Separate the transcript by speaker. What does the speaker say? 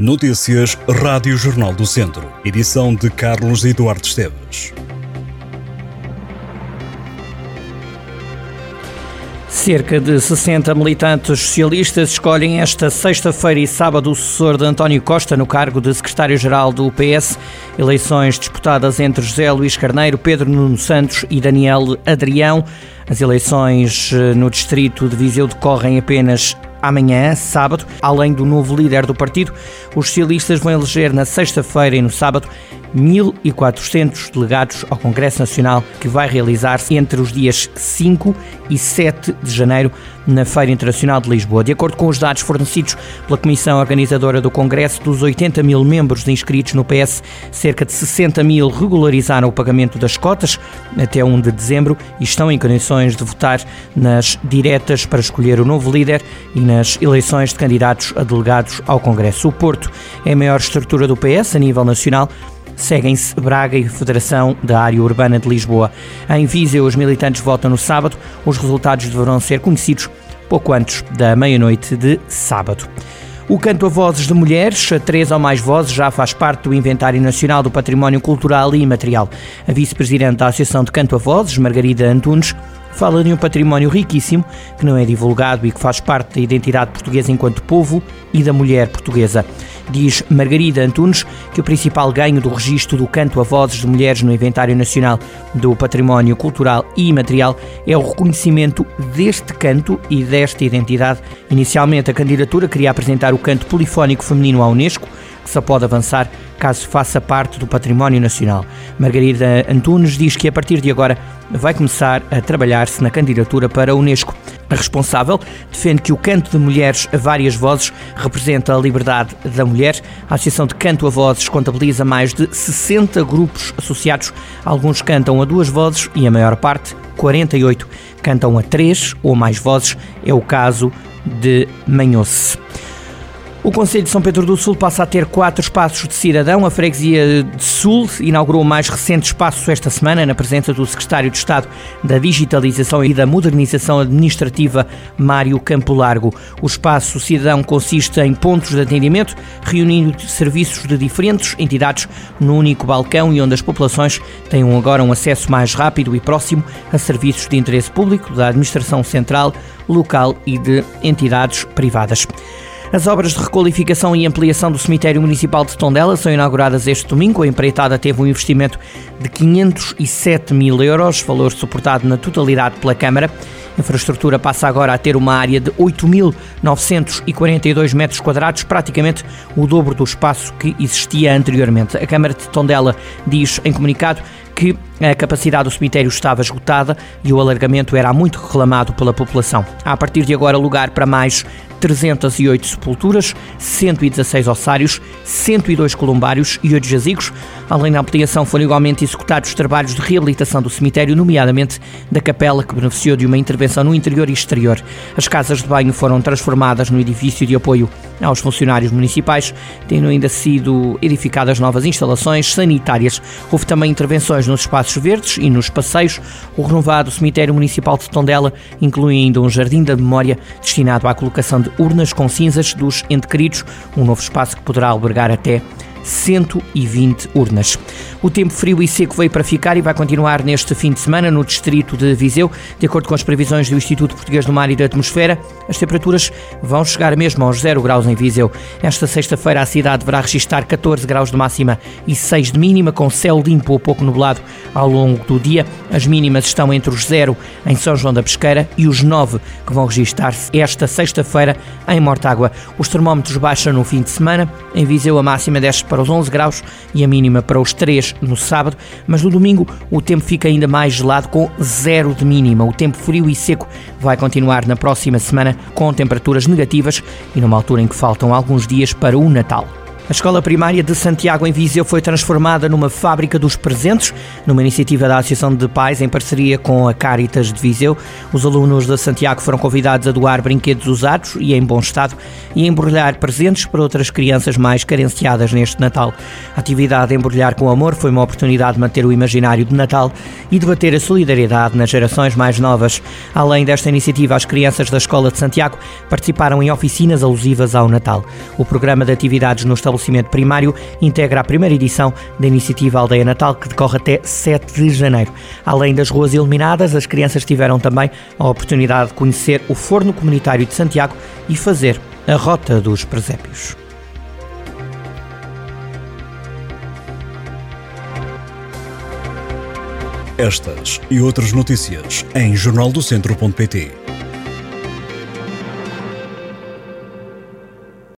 Speaker 1: Notícias Rádio Jornal do Centro. Edição de Carlos Eduardo Esteves.
Speaker 2: Cerca de 60 militantes socialistas escolhem esta sexta-feira e sábado o sucessor de António Costa no cargo de secretário-geral do PS. Eleições disputadas entre José Luís Carneiro, Pedro Nuno Santos e Daniel Adrião. As eleições eh, no distrito de Viseu decorrem apenas amanhã, sábado. Além do novo líder do partido, os socialistas vão eleger na sexta-feira e no sábado 1.400 delegados ao Congresso Nacional, que vai realizar-se entre os dias 5 e 7 de janeiro na Feira Internacional de Lisboa. De acordo com os dados fornecidos pela Comissão Organizadora do Congresso, dos 80 mil membros inscritos no PS, cerca de 60 mil regularizaram o pagamento das cotas até 1 de dezembro e estão em condições de votar nas diretas para escolher o novo líder e nas eleições de candidatos a delegados ao Congresso. O Porto é a maior estrutura do PS a nível nacional seguem-se Braga e Federação da Área Urbana de Lisboa. Em Viseu, os militantes votam no sábado. Os resultados deverão ser conhecidos pouco antes da meia-noite de sábado. O canto a vozes de mulheres, três ou mais vozes, já faz parte do Inventário Nacional do Património Cultural e Imaterial. A vice-presidente da Associação de Canto a Vozes, Margarida Antunes, fala de um património riquíssimo que não é divulgado e que faz parte da identidade portuguesa enquanto povo e da mulher portuguesa. Diz Margarida Antunes que o principal ganho do registro do canto a vozes de mulheres no Inventário Nacional do Património Cultural e Imaterial é o reconhecimento deste canto e desta identidade. Inicialmente, a candidatura queria apresentar o canto polifónico feminino à Unesco, que só pode avançar caso faça parte do património nacional. Margarida Antunes diz que a partir de agora vai começar a trabalhar-se na candidatura para a Unesco. A responsável defende que o canto de mulheres a várias vozes representa a liberdade da mulher. A Associação de Canto a Vozes contabiliza mais de 60 grupos associados. Alguns cantam a duas vozes e a maior parte, 48, cantam a três ou mais vozes. É o caso de Manhoce. O Conselho de São Pedro do Sul passa a ter quatro espaços de cidadão. A Freguesia de Sul inaugurou o mais recente espaço esta semana, na presença do Secretário de Estado da Digitalização e da Modernização Administrativa, Mário Campo Largo. O espaço cidadão consiste em pontos de atendimento, reunindo serviços de diferentes entidades num único balcão e onde as populações tenham agora um acesso mais rápido e próximo a serviços de interesse público da Administração Central, local e de entidades privadas. As obras de requalificação e ampliação do cemitério municipal de Tondela são inauguradas este domingo. A empreitada teve um investimento de 507 mil euros, valor suportado na totalidade pela Câmara. A infraestrutura passa agora a ter uma área de 8.942 metros quadrados, praticamente o dobro do espaço que existia anteriormente. A Câmara de Tondela diz em comunicado que a capacidade do cemitério estava esgotada e o alargamento era muito reclamado pela população. Há a partir de agora lugar para mais 308 sepulturas, 116 ossários, 102 columbários e 8 jazigos. Além da ampliação, foram igualmente executados trabalhos de reabilitação do cemitério, nomeadamente da capela, que beneficiou de uma intervenção no interior e exterior. As casas de banho foram transformadas no edifício de apoio aos funcionários municipais, tendo ainda sido edificadas novas instalações sanitárias. Houve também intervenções nos espaços verdes e nos passeios. O renovado cemitério municipal de Tondela inclui ainda um jardim da memória destinado à colocação de urnas com cinzas dos ente queridos, um novo espaço que poderá albergar até 120 urnas. O tempo frio e seco veio para ficar e vai continuar neste fim de semana no distrito de Viseu. De acordo com as previsões do Instituto Português do Mar e da Atmosfera, as temperaturas vão chegar mesmo aos 0 graus em Viseu. Esta sexta-feira a cidade deverá registrar 14 graus de máxima e 6 de mínima, com céu limpo ou pouco nublado ao longo do dia. As mínimas estão entre os 0 em São João da Pesqueira e os 9 que vão registrar-se esta sexta-feira em Mortágua. Os termómetros baixam no fim de semana. Em Viseu a máxima desce para os 11 graus e a mínima para os 3 no sábado, mas no domingo o tempo fica ainda mais gelado com zero de mínima. O tempo frio e seco vai continuar na próxima semana com temperaturas negativas e numa altura em que faltam alguns dias para o Natal. A escola primária de Santiago em Viseu foi transformada numa fábrica dos presentes, numa iniciativa da Associação de Pais em parceria com a Caritas de Viseu. Os alunos de Santiago foram convidados a doar brinquedos usados e em bom estado e a embrulhar presentes para outras crianças mais carenciadas neste Natal. A atividade Embrulhar com Amor foi uma oportunidade de manter o imaginário de Natal e debater a solidariedade nas gerações mais novas. Além desta iniciativa, as crianças da Escola de Santiago participaram em oficinas alusivas ao Natal. O programa de atividades no estabelecimento estabelecimento primário integra a primeira edição da iniciativa Aldeia Natal, que decorre até 7 de janeiro. Além das ruas iluminadas, as crianças tiveram também a oportunidade de conhecer o Forno Comunitário de Santiago e fazer a Rota dos Presépios.
Speaker 1: Estas e outras notícias em jornaldocentro.pt.